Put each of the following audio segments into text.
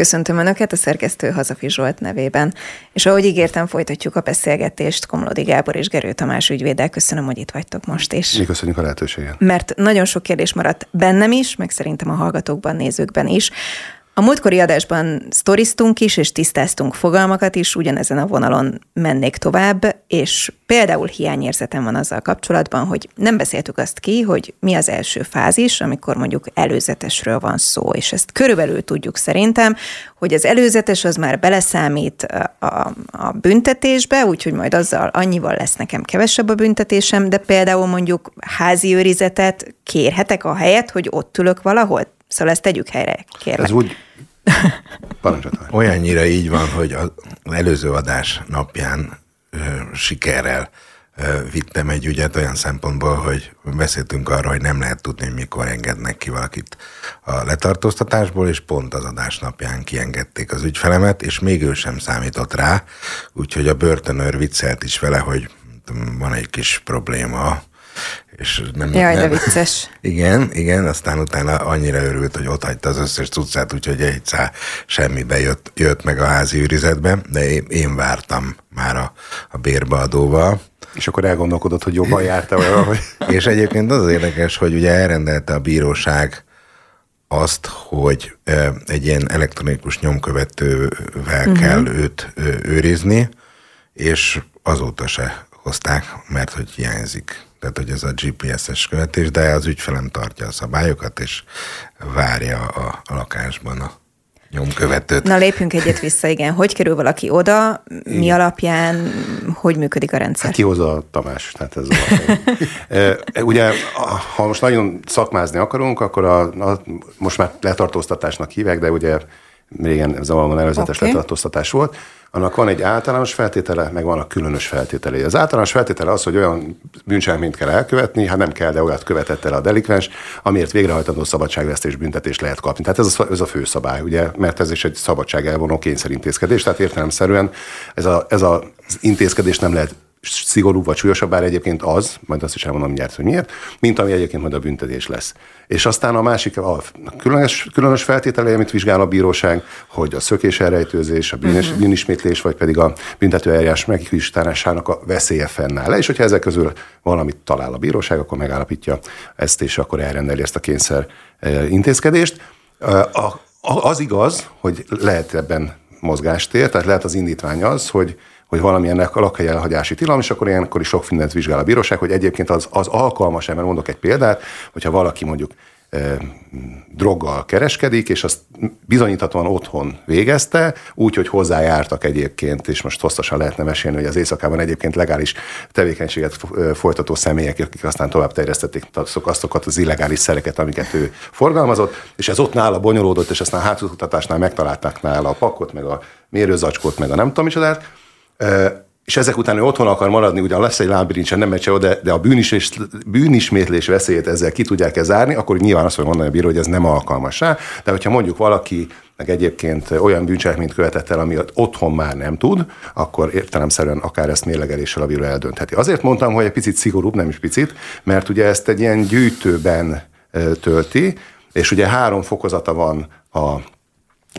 Köszöntöm Önöket a szerkesztő Hazafi Zsolt nevében. És ahogy ígértem, folytatjuk a beszélgetést Komlodi Gábor és Gerő Tamás ügyvéddel. Köszönöm, hogy itt vagytok most is. Mi köszönjük a lehetőséget. Mert nagyon sok kérdés maradt bennem is, meg szerintem a hallgatókban, nézőkben is. A múltkori adásban sztoriztunk is, és tisztáztunk fogalmakat is, ugyanezen a vonalon mennék tovább, és például hiányérzetem van azzal kapcsolatban, hogy nem beszéltük azt ki, hogy mi az első fázis, amikor mondjuk előzetesről van szó, és ezt körülbelül tudjuk szerintem, hogy az előzetes az már beleszámít a, a büntetésbe, úgyhogy majd azzal annyival lesz nekem kevesebb a büntetésem, de például mondjuk házi őrizetet kérhetek a helyet, hogy ott ülök valahol? Szóval ezt tegyük helyre, kérlek. Ez úgy Olyannyira így van, hogy az előző adás napján ö, sikerrel ö, vittem egy ügyet olyan szempontból, hogy beszéltünk arról, hogy nem lehet tudni, mikor engednek ki valakit a letartóztatásból, és pont az adás napján kiengedték az ügyfelemet, és még ő sem számított rá, úgyhogy a börtönőr viccelt is vele, hogy van egy kis probléma és nem, Jaj, nem, de vicces. Igen, igen, aztán utána annyira örült, hogy ott hagyta az összes cuccát, úgyhogy egy szá semmibe jött, jött meg a házi őrizetbe, de én, én vártam már a, a bérbeadóval. És akkor elgondolkodott, hogy jobban járta valahogy. és egyébként az, az érdekes, hogy ugye elrendelte a bíróság azt, hogy egy ilyen elektronikus nyomkövetővel uh-huh. kell őt őrizni, és azóta se hozták, mert hogy hiányzik tehát hogy ez a GPS-es követés, de az ügyfelem tartja a szabályokat, és várja a, a lakásban a nyomkövetőt. Na lépjünk egyet vissza, igen. Hogy kerül valaki oda, mi igen. alapján, hogy működik a rendszer? Hát ki a Tamás, tehát ez a Ugye, ha most nagyon szakmázni akarunk, akkor a, a, most már letartóztatásnak hívek, de ugye régen a előzetes okay. letartóztatás volt, annak van egy általános feltétele, meg van a különös feltétele. Az általános feltétele az, hogy olyan bűncselekményt kell elkövetni, hát nem kell, de olyat követett el a delikvens, amiért végrehajtandó szabadságvesztés büntetés lehet kapni. Tehát ez a, ez a fő szabály, ugye, mert ez is egy szabadságelvonó kényszerintézkedés, tehát értelemszerűen ez, a, ez az intézkedés nem lehet szigorú vagy súlyosabb, bár egyébként az, majd azt is elmondom mindjárt, hogy miért, mint ami egyébként majd a büntetés lesz. És aztán a másik, a különös, különös feltétele, amit vizsgál a bíróság, hogy a szökés elrejtőzés, a bűnös, uh-huh. bűnismétlés, vagy pedig a büntetőeljárás megvizsgálásának a veszélye fennáll. És hogyha ezek közül valamit talál a bíróság, akkor megállapítja ezt, és akkor elrendeli ezt a kényszer eh, intézkedést. Eh, az igaz, hogy lehet ebben mozgástér, tehát lehet az indítvány az, hogy hogy valamilyennek a lakhely elhagyási tilalom, és akkor ilyenkor is sok mindent vizsgál a bíróság, hogy egyébként az, az alkalmas mert mondok egy példát, hogyha valaki mondjuk droggal kereskedik, és azt bizonyíthatóan otthon végezte, úgy, hogy hozzájártak egyébként, és most hosszasan lehetne mesélni, hogy az éjszakában egyébként legális tevékenységet folytató személyek, akik aztán tovább terjesztették azokat az illegális szereket, amiket ő forgalmazott, és ez ott nála bonyolódott, és aztán hátutatásnál megtalálták nála a pakot, meg a mérőzacskót, meg a nem tudom micsodát, és ezek után ő otthon akar maradni, ugyan lesz egy lábirincsen, nem megy de, de a bűnis, bűnismétlés veszélyét ezzel ki tudják -e zárni, akkor nyilván azt fogja mondani a bíró, hogy ez nem alkalmas rá. De hogyha mondjuk valaki meg egyébként olyan bűncselekményt követett el, ami otthon már nem tud, akkor értelemszerűen akár ezt mérlegeléssel a bíró eldöntheti. Azért mondtam, hogy egy picit szigorúbb, nem is picit, mert ugye ezt egy ilyen gyűjtőben tölti, és ugye három fokozata van a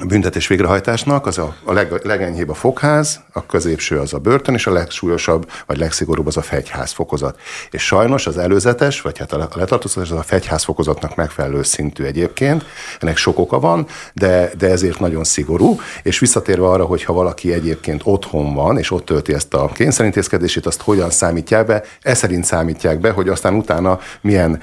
büntetés végrehajtásnak az a, a leg, legenyhébb a fogház, a középső az a börtön, és a legsúlyosabb, vagy legszigorúbb az a fegyház fokozat. És sajnos az előzetes, vagy hát a letartóztatás az a fegyház fokozatnak megfelelő szintű egyébként. Ennek sok oka van, de, de ezért nagyon szigorú. És visszatérve arra, hogy ha valaki egyébként otthon van, és ott tölti ezt a kényszerintézkedését, azt hogyan számítják be? Ez szerint számítják be, hogy aztán utána milyen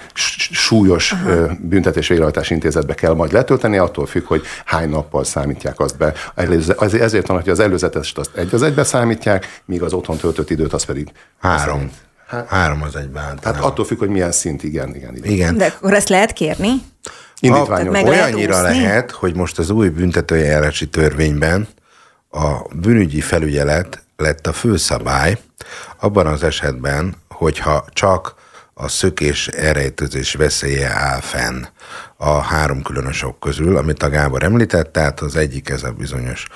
súlyos Aha. büntetés végrehajtási intézetbe kell majd letölteni, attól függ, hogy hány nap nappal számítják azt be. Ezért van, hogy az előzetest azt egy az egybe számítják, míg az otthon töltött időt az pedig három. Hát, Három az egyben. Hát attól függ, hogy milyen szint, igen, igen. igen. igen. De akkor ezt lehet kérni? Indítványok. Meg Olyannyira lehet, lehet, hogy most az új büntetőjárási törvényben a bűnügyi felügyelet lett a főszabály abban az esetben, hogyha csak a szökés elrejtőzés veszélye áll fenn a három különös ok közül, amit a Gábor említett, tehát az egyik ez a bizonyos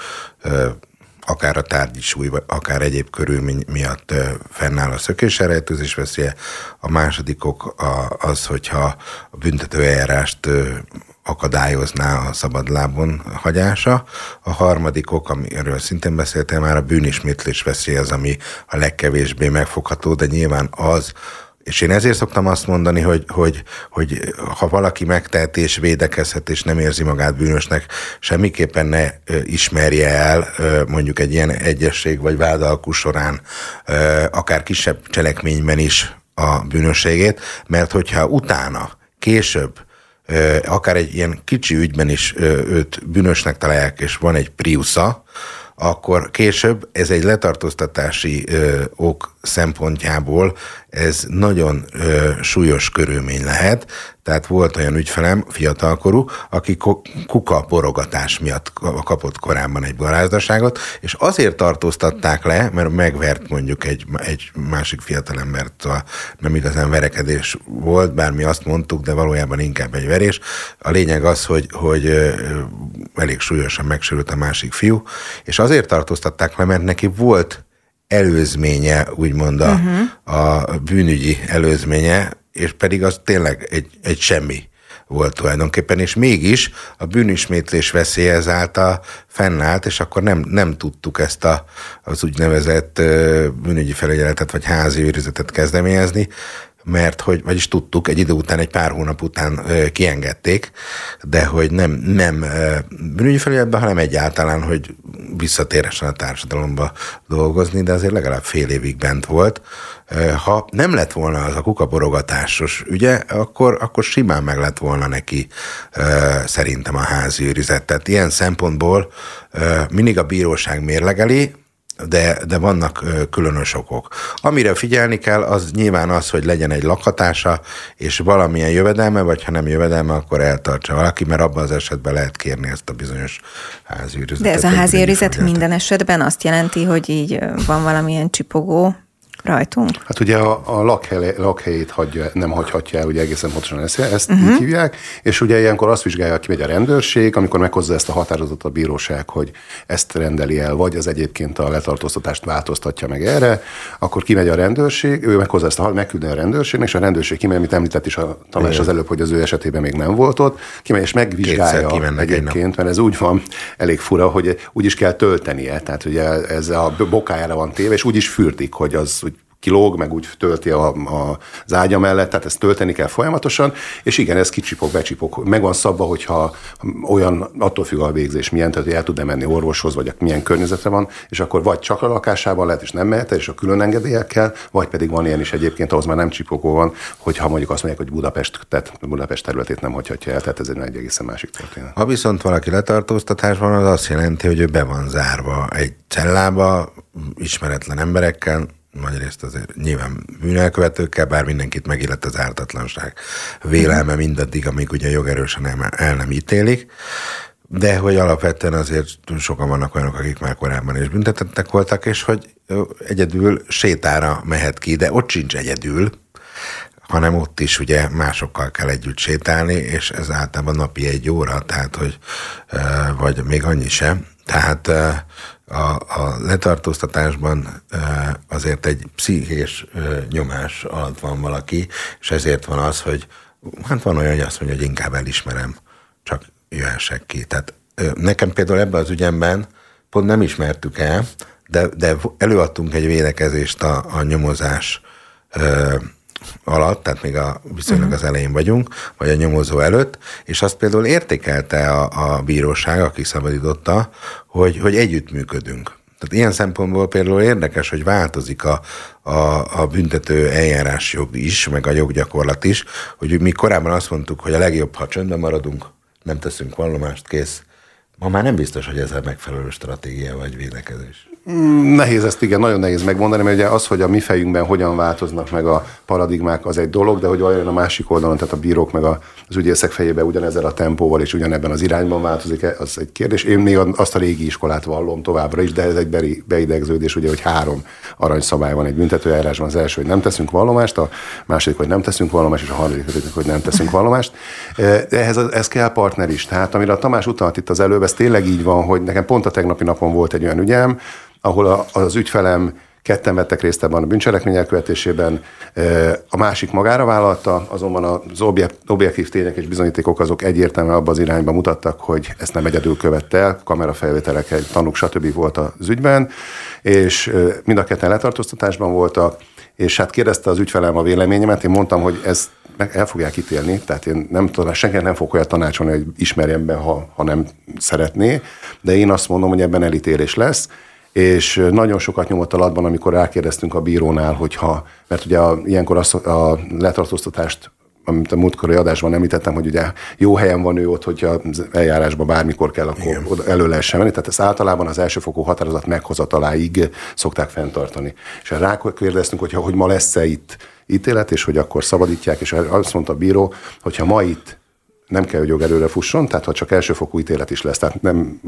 akár a tárgyi súly, vagy akár egyéb körülmény miatt fennáll a szökés elrejtőzés veszélye. A második ok az, hogyha a büntetőeljárást akadályozná a szabadlábon hagyása. A harmadik ok, amiről szintén beszéltem már, a bűnismétlés veszély az, ami a legkevésbé megfogható, de nyilván az, és én ezért szoktam azt mondani, hogy, hogy, hogy ha valaki megteheti és védekezhet, és nem érzi magát bűnösnek, semmiképpen ne ismerje el mondjuk egy ilyen egyesség vagy vádalkú során, akár kisebb cselekményben is a bűnösségét, mert hogyha utána, később, akár egy ilyen kicsi ügyben is őt bűnösnek találják, és van egy priusza, akkor később ez egy letartóztatási ok szempontjából ez nagyon ö, súlyos körülmény lehet, tehát volt olyan ügyfelem, fiatalkorú, aki kuka borogatás miatt kapott korábban egy barázdaságot, és azért tartóztatták le, mert megvert mondjuk egy, egy másik fiatalembert, nem igazán verekedés volt, bár mi azt mondtuk, de valójában inkább egy verés. A lényeg az, hogy, hogy elég súlyosan megsérült a másik fiú, és azért tartóztatták le, mert neki volt előzménye, úgymond a, uh-huh. a bűnügyi előzménye, és pedig az tényleg egy, egy semmi volt tulajdonképpen, és mégis a bűnismétlés veszélye ezáltal fennállt, és akkor nem, nem tudtuk ezt a, az úgynevezett bűnügyi felügyeletet vagy házi őrizetet kezdeményezni, mert hogy, vagyis tudtuk, egy idő után, egy pár hónap után ö, kiengedték, de hogy nem, nem bűnügyi felületben, hanem egyáltalán, hogy visszatérhessen a társadalomba dolgozni, de azért legalább fél évig bent volt. Ha nem lett volna az a kukaborogatásos ügye, akkor, akkor simán meg lett volna neki szerintem a házi őrizet. Tehát ilyen szempontból mindig a bíróság mérlegeli, de, de vannak különös okok. Amire figyelni kell, az nyilván az, hogy legyen egy lakhatása, és valamilyen jövedelme, vagy ha nem jövedelme, akkor eltartsa valaki, mert abban az esetben lehet kérni ezt a bizonyos házi őrizetet. De ez a házi őrizet minden esetben azt jelenti, hogy így van valamilyen csipogó rajtunk? Hát ugye a, a lakhely, lakhelyét hagyja, nem hagyhatja el, ugye egészen pontosan ezt, ezt uh-huh. így hívják, és ugye ilyenkor azt vizsgálja, ki megy a rendőrség, amikor meghozza ezt a határozatot a bíróság, hogy ezt rendeli el, vagy az egyébként a letartóztatást változtatja meg erre, akkor kimegy a rendőrség, ő meghozza ezt a megküldi a rendőrségnek, és a rendőrség kimegy, amit említett is a Tamás az előbb, hogy az ő esetében még nem volt ott, kimegy és megvizsgálja egyébként, mert ez úgy van elég fura, hogy úgy is kell töltenie, tehát ugye ez a bokájára van téve, és úgy is fürdik, hogy az kilóg, meg úgy tölti a, a, az ágya mellett, tehát ezt tölteni kell folyamatosan, és igen, ez kicsipok, becsipok. Meg van szabva, hogyha olyan, attól függ a végzés milyen, tehát hogy el tud menni orvoshoz, vagy milyen környezetre van, és akkor vagy csak a lakásában lehet, és nem mehet és a külön engedélyekkel, vagy pedig van ilyen is egyébként, ahhoz már nem csipogó van, hogyha mondjuk azt mondják, hogy Budapest, tehát Budapest területét nem hagyhatja el, tehát ez egy egészen másik történet. Ha viszont valaki letartóztatásban, az azt jelenti, hogy ő be van zárva egy cellába, ismeretlen emberekkel, nagyrészt azért nyilván bűnelkövetőkkel, bár mindenkit megillet az ártatlanság vélelme mindaddig, amíg ugye jogerősen el, el nem ítélik, de hogy alapvetően azért sokan vannak olyanok, akik már korábban is büntetettek voltak, és hogy egyedül sétára mehet ki, de ott sincs egyedül, hanem ott is ugye másokkal kell együtt sétálni, és ez általában napi egy óra, tehát hogy, vagy még annyi sem. Tehát a, a letartóztatásban azért egy pszichés nyomás alatt van valaki, és ezért van az, hogy hát van olyan, hogy azt mondja, hogy inkább elismerem, csak jöhessek ki. Tehát nekem például ebben az ügyemben pont nem ismertük el, de, de előadtunk egy védekezést a, a nyomozás alatt, tehát még a, viszonylag uh-huh. az elején vagyunk, vagy a nyomozó előtt, és azt például értékelte a, a bíróság, aki szabadította, hogy, hogy együttműködünk. Tehát ilyen szempontból például érdekes, hogy változik a, a, a büntető eljárás jog is, meg a joggyakorlat is, hogy mi korábban azt mondtuk, hogy a legjobb, ha csöndben maradunk, nem teszünk vallomást, kész. Ma már nem biztos, hogy ez a megfelelő stratégia vagy védekezés. Nehéz ezt igen, nagyon nehéz megmondani, mert ugye az, hogy a mi fejünkben hogyan változnak meg a paradigmák, az egy dolog, de hogy olyan a másik oldalon, tehát a bírók meg az ügyészek fejében ugyanezzel a tempóval és ugyanebben az irányban változik, az egy kérdés. Én még azt a régi iskolát vallom továbbra is, de ez egy beidegződés, ugye, hogy három aranyszabály van egy büntetőjárásban. Az első, hogy nem teszünk vallomást, a második, hogy nem teszünk vallomást, és a harmadik, hogy nem teszünk vallomást. Ehhez ez kell partner is. Tehát amire a Tamás utalt itt az előbb, ez tényleg így van, hogy nekem pont a tegnapi napon volt egy olyan ügyem, ahol az ügyfelem ketten vettek részt ebben a bűncselekmény elkövetésében, a másik magára vállalta, azonban az objektív tények és bizonyítékok azok egyértelműen abban az irányba mutattak, hogy ezt nem egyedül követte el, kamerafelvételek, tanúk, stb. volt az ügyben, és mind a ketten letartóztatásban voltak, és hát kérdezte az ügyfelem a véleményemet, én mondtam, hogy ezt meg el fogják ítélni, tehát én nem tudom, senki nem fog olyat tanácsolni, hogy ismerjen be, ha, ha nem szeretné, de én azt mondom, hogy ebben elítélés lesz, és nagyon sokat nyomott alatban, amikor rákérdeztünk a bírónál, hogyha, mert ugye a, ilyenkor a, a letartóztatást amit a múltkori adásban említettem, hogy ugye jó helyen van ő ott, hogyha az eljárásban bármikor kell, akkor Igen. oda elő lehessen menni. Tehát ezt általában az elsőfokú határozat meghozataláig szokták fenntartani. És rá kérdeztünk, hogyha, hogy ma lesz-e itt ítélet, és hogy akkor szabadítják, és azt mondta a bíró, hogyha ma itt nem kell, hogy jogerőre fusson, tehát ha csak elsőfokú ítélet is lesz, tehát nem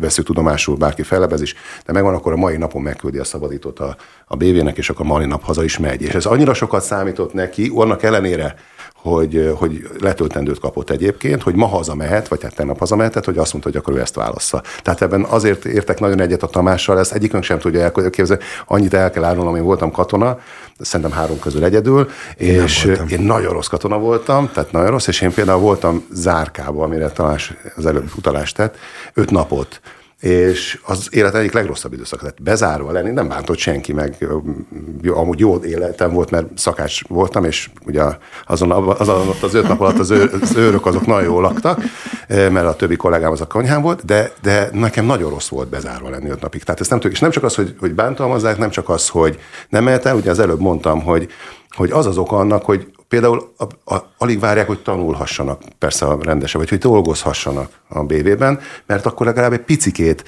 veszük tudomásul, bárki fellebez is, de megvan, akkor a mai napon megküldi a szabadítót a, a BV-nek, és akkor a mai nap haza is megy. És ez annyira sokat számított neki, annak ellenére, hogy, hogy letöltendőt kapott egyébként, hogy ma hazamehet, vagy hát tennap hazamehetett, hogy azt mondta, hogy akkor ő ezt válassza. Tehát ebben azért értek nagyon egyet a Tamással, ezt egyikünk sem tudja elképzelni. Annyit el kell árulnom, én voltam katona, szerintem három közül egyedül, én és én nagyon rossz katona voltam, tehát nagyon rossz, és én például voltam zárkában, amire talán az előbb utalást tett, öt napot és az élet egyik legrosszabb időszak lett. Bezárva lenni, nem bántott senki, meg amúgy jó életem volt, mert szakács voltam, és ugye azon, azon ott az öt nap alatt az, ő, az őrök azok nagyon jól laktak, mert a többi kollégám az a konyhán volt, de, de nekem nagyon rossz volt bezárva lenni öt napig. Tehát ezt nem tudjuk, és nem csak az, hogy, hogy bántalmazzák, nem csak az, hogy nem mehet ugye az előbb mondtam, hogy, hogy az az oka annak, hogy például a, a, alig várják, hogy tanulhassanak, persze a rendese, vagy hogy dolgozhassanak a BV-ben, mert akkor legalább egy picikét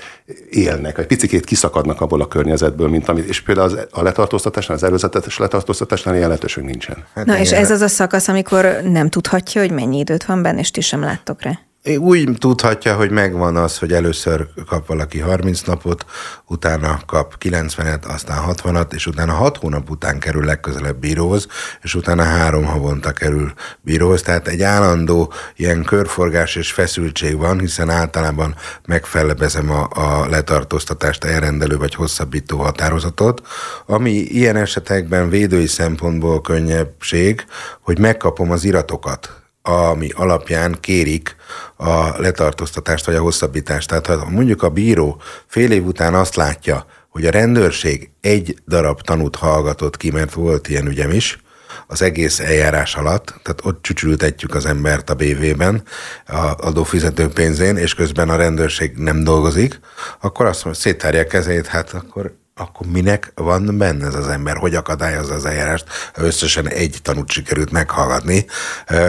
élnek, egy picikét kiszakadnak abból a környezetből, mint amit, és például az, a letartóztatásnál, az előzetes letartóztatásnál ilyen lehetőség nincsen. Hát Na és ez az a szakasz, amikor nem tudhatja, hogy mennyi időt van benne, és ti sem láttok rá. Úgy tudhatja, hogy megvan az, hogy először kap valaki 30 napot, utána kap 90-et, aztán 60-at, és utána 6 hónap után kerül legközelebb bíróhoz, és utána három havonta kerül bíróhoz. Tehát egy állandó ilyen körforgás és feszültség van, hiszen általában megfelebezem a, a letartóztatást elrendelő vagy hosszabbító határozatot, ami ilyen esetekben védői szempontból könnyebbség, hogy megkapom az iratokat ami alapján kérik a letartóztatást vagy a hosszabbítást. Tehát ha mondjuk a bíró fél év után azt látja, hogy a rendőrség egy darab tanút hallgatott ki, mert volt ilyen ügyem is, az egész eljárás alatt, tehát ott csücsültetjük az embert a BV-ben a adófizető pénzén, és közben a rendőrség nem dolgozik, akkor azt mondja, széttárja kezét, hát akkor akkor minek van benne ez az ember, hogy akadályozza az eljárást, összesen egy tanút sikerült meghallgatni,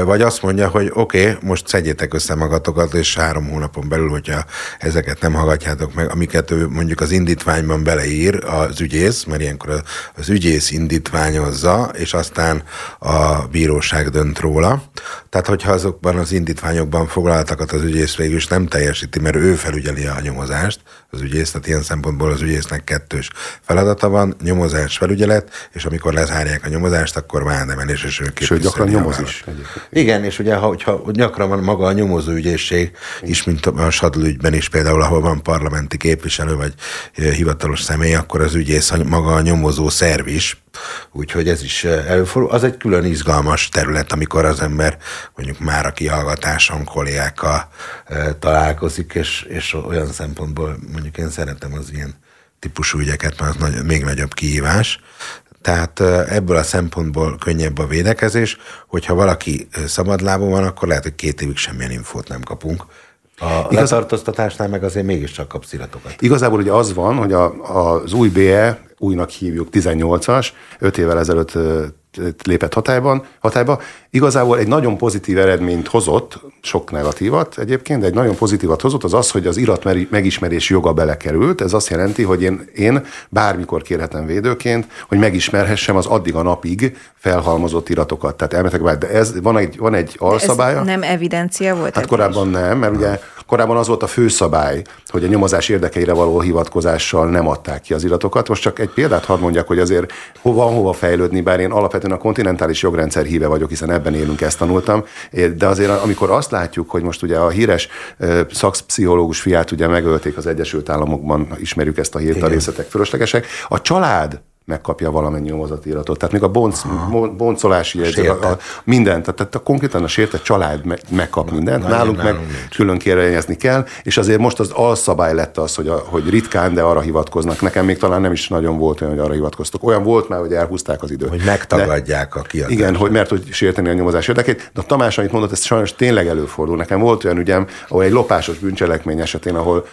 vagy azt mondja, hogy oké, okay, most szedjétek össze magatokat, és három hónapon belül, hogyha ezeket nem hallgatjátok meg, amiket ő mondjuk az indítványban beleír az ügyész, mert ilyenkor az ügyész indítványozza, és aztán a bíróság dönt róla. Tehát, hogyha azokban az indítványokban foglaltakat az ügyész végül is nem teljesíti, mert ő felügyeli a nyomozást, az ügyész, tehát ilyen szempontból az ügyésznek kettős feladata van, nyomozás, felügyelet, és amikor lezárják a nyomozást, akkor vádemelés, és ő Sőt, gyakran nyomoz is. Igen, és ugye, ha, hogyha gyakran van maga a nyomozó ügyészség is, mint a sadlügyben is például, ahol van parlamenti képviselő, vagy eh, hivatalos személy, akkor az ügyész maga a nyomozó szerv is, Úgyhogy ez is eh, előfordul. Az egy külön izgalmas terület, amikor az ember mondjuk már a kihallgatáson kollégákkal eh, találkozik, és, és olyan szempontból mondjuk én szeretem az ilyen típusú ügyeket, mert az nagy, még nagyobb kihívás. Tehát ebből a szempontból könnyebb a védekezés, hogyha valaki szabadlábon van, akkor lehet, hogy két évig semmilyen infót nem kapunk. A Igaz... letartóztatásnál meg azért mégiscsak kapsz iratokat. Igazából ugye az van, hogy a, az új BE, újnak hívjuk 18-as, 5 évvel ezelőtt lépett hatályban, hatályba. Igazából egy nagyon pozitív eredményt hozott, sok negatívat egyébként, de egy nagyon pozitívat hozott az az, hogy az irat megismerés joga belekerült. Ez azt jelenti, hogy én, én bármikor kérhetem védőként, hogy megismerhessem az addig a napig felhalmozott iratokat. Tehát elmetek de ez van egy, van egy alszabálya. Ez nem evidencia volt? Hát korábban nem, mert ugye Korábban az volt a főszabály, hogy a nyomozás érdekeire való hivatkozással nem adták ki az iratokat. Most csak egy példát hadd mondjak, hogy azért hova, hova fejlődni, bár én alapvetően alapvetően a kontinentális jogrendszer híve vagyok, hiszen ebben élünk, ezt tanultam, de azért amikor azt látjuk, hogy most ugye a híres szakpszichológus fiát ugye megölték az Egyesült Államokban, ismerjük ezt a hírt, a részletek fölöslegesek, a család megkapja valamennyi nyomozatiratot. Tehát még a bonc, boncolási jegyző, a, a, mindent, tehát, tehát a, konkrétan a sértett család me, megkap mindent, Na, nálunk, nálunk meg nincs. külön kéreljezni kell, és azért most az alszabály lett az, hogy, a, hogy ritkán, de arra hivatkoznak. Nekem még talán nem is nagyon volt olyan, hogy arra hivatkoztok. Olyan volt már, hogy elhúzták az időt. Hogy megtagadják de, a kiadást. Igen, hogy mert hogy sérteni a nyomozás érdekét. De a Tamás, amit mondott, ez sajnos tényleg előfordul. Nekem volt olyan ügyem, ahol egy lopásos bűncselekmény esetén, ahol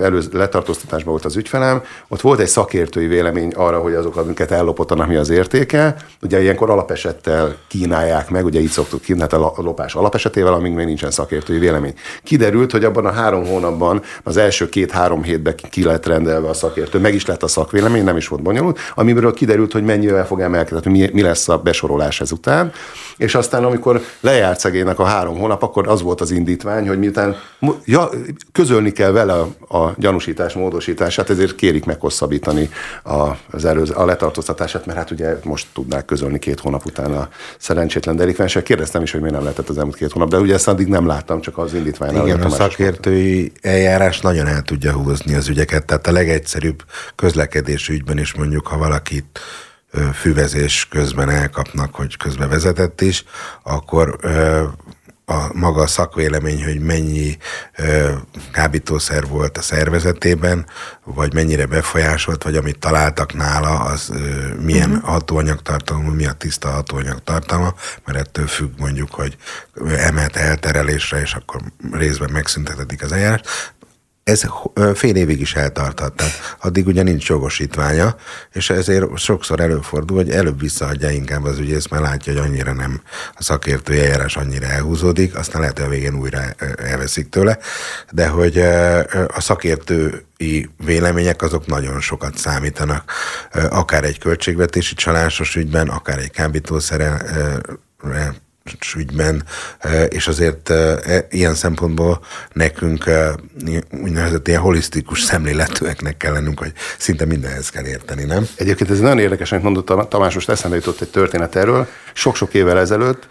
előző letartóztatásban volt az ügyfelem, ott volt egy szakértői vélemény arra, hogy azok, amiket ellopott, mi az értéke. Ugye ilyenkor alapesettel kínálják meg, ugye így szoktuk kínálni, hát a lopás alapesetével, amíg még nincsen szakértői vélemény. Kiderült, hogy abban a három hónapban az első két-három hétben ki lett rendelve a szakértő, meg is lett a szakvélemény, nem is volt bonyolult, amiről kiderült, hogy mennyivel fog emelkedni, mi, mi lesz a besorolás ezután. És aztán, amikor lejárt szegénynek a három hónap, akkor az volt az indítvány, hogy miután ja, közölni kell vele a, gyanúsítás módosítását, ezért kérik meghosszabbítani a, az előző, a letartóztatását, mert hát ugye most tudnák közölni két hónap után a szerencsétlen delikvensek. Kérdeztem is, hogy miért nem lehetett az elmúlt két hónap, de ugye ezt addig nem láttam, csak az indítvány. Igen, a szakértői eljárás nagyon el tudja húzni az ügyeket, tehát a legegyszerűbb közlekedés ügyben is mondjuk, ha valakit füvezés közben elkapnak, hogy közben vezetett is, akkor a maga a szakvélemény, hogy mennyi ö, kábítószer volt a szervezetében, vagy mennyire befolyásolt, vagy amit találtak nála, az ö, milyen uh-huh. hatóanyagtartalma, mi a tiszta hatóanyagtartalma, mert ettől függ mondjuk, hogy emelt elterelésre, és akkor részben megszüntetetik az eljárás ez fél évig is eltarthat, tehát addig ugye nincs jogosítványa, és ezért sokszor előfordul, hogy előbb visszaadja inkább az ügyész, mert látja, hogy annyira nem a szakértői eljárás annyira elhúzódik, aztán lehet, hogy a végén újra elveszik tőle, de hogy a szakértői vélemények azok nagyon sokat számítanak, akár egy költségvetési csalásos ügyben, akár egy kábítószere ügyben, e, és azért e, e, ilyen szempontból nekünk úgynevezett ilyen holisztikus szemléletűeknek kell lennünk, hogy szinte mindenhez kell érteni, nem? Egyébként ez nagyon érdekes, amit mondott Tamás, most eszembe jutott egy történet erről. Sok-sok évvel ezelőtt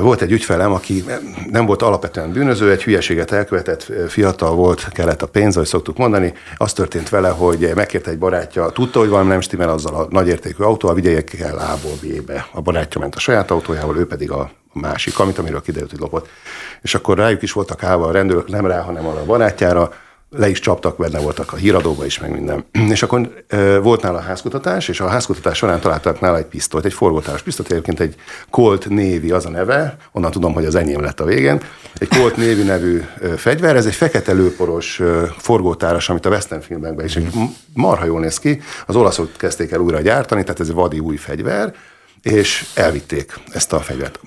volt egy ügyfelem, aki nem volt alapvetően bűnöző, egy hülyeséget elkövetett, fiatal volt, kellett a pénz, ahogy szoktuk mondani. Az történt vele, hogy megkérte egy barátja, tudta, hogy valami nem stimmel azzal a nagyértékű autóval, vigye el A-ból B-be. A barátja ment a saját autójával, ő pedig a másik, amit amiről kiderült, hogy lopott. És akkor rájuk is voltak állva a rendőrök, nem rá, hanem arra a barátjára, le is csaptak, benne voltak a híradóba is, meg minden. És akkor e, volt nála a házkutatás, és a házkutatás során találtak nála egy pisztolyt, egy forgótáros pisztolyt, egyébként egy Colt névi az a neve, onnan tudom, hogy az enyém lett a végén. Egy Colt névi nevű fegyver, ez egy fekete lőporos forgótáras, amit a western filmekben is marha jól néz ki. Az olaszok kezdték el újra gyártani, tehát ez egy vadi új fegyver, és elvitték ezt a fegyvert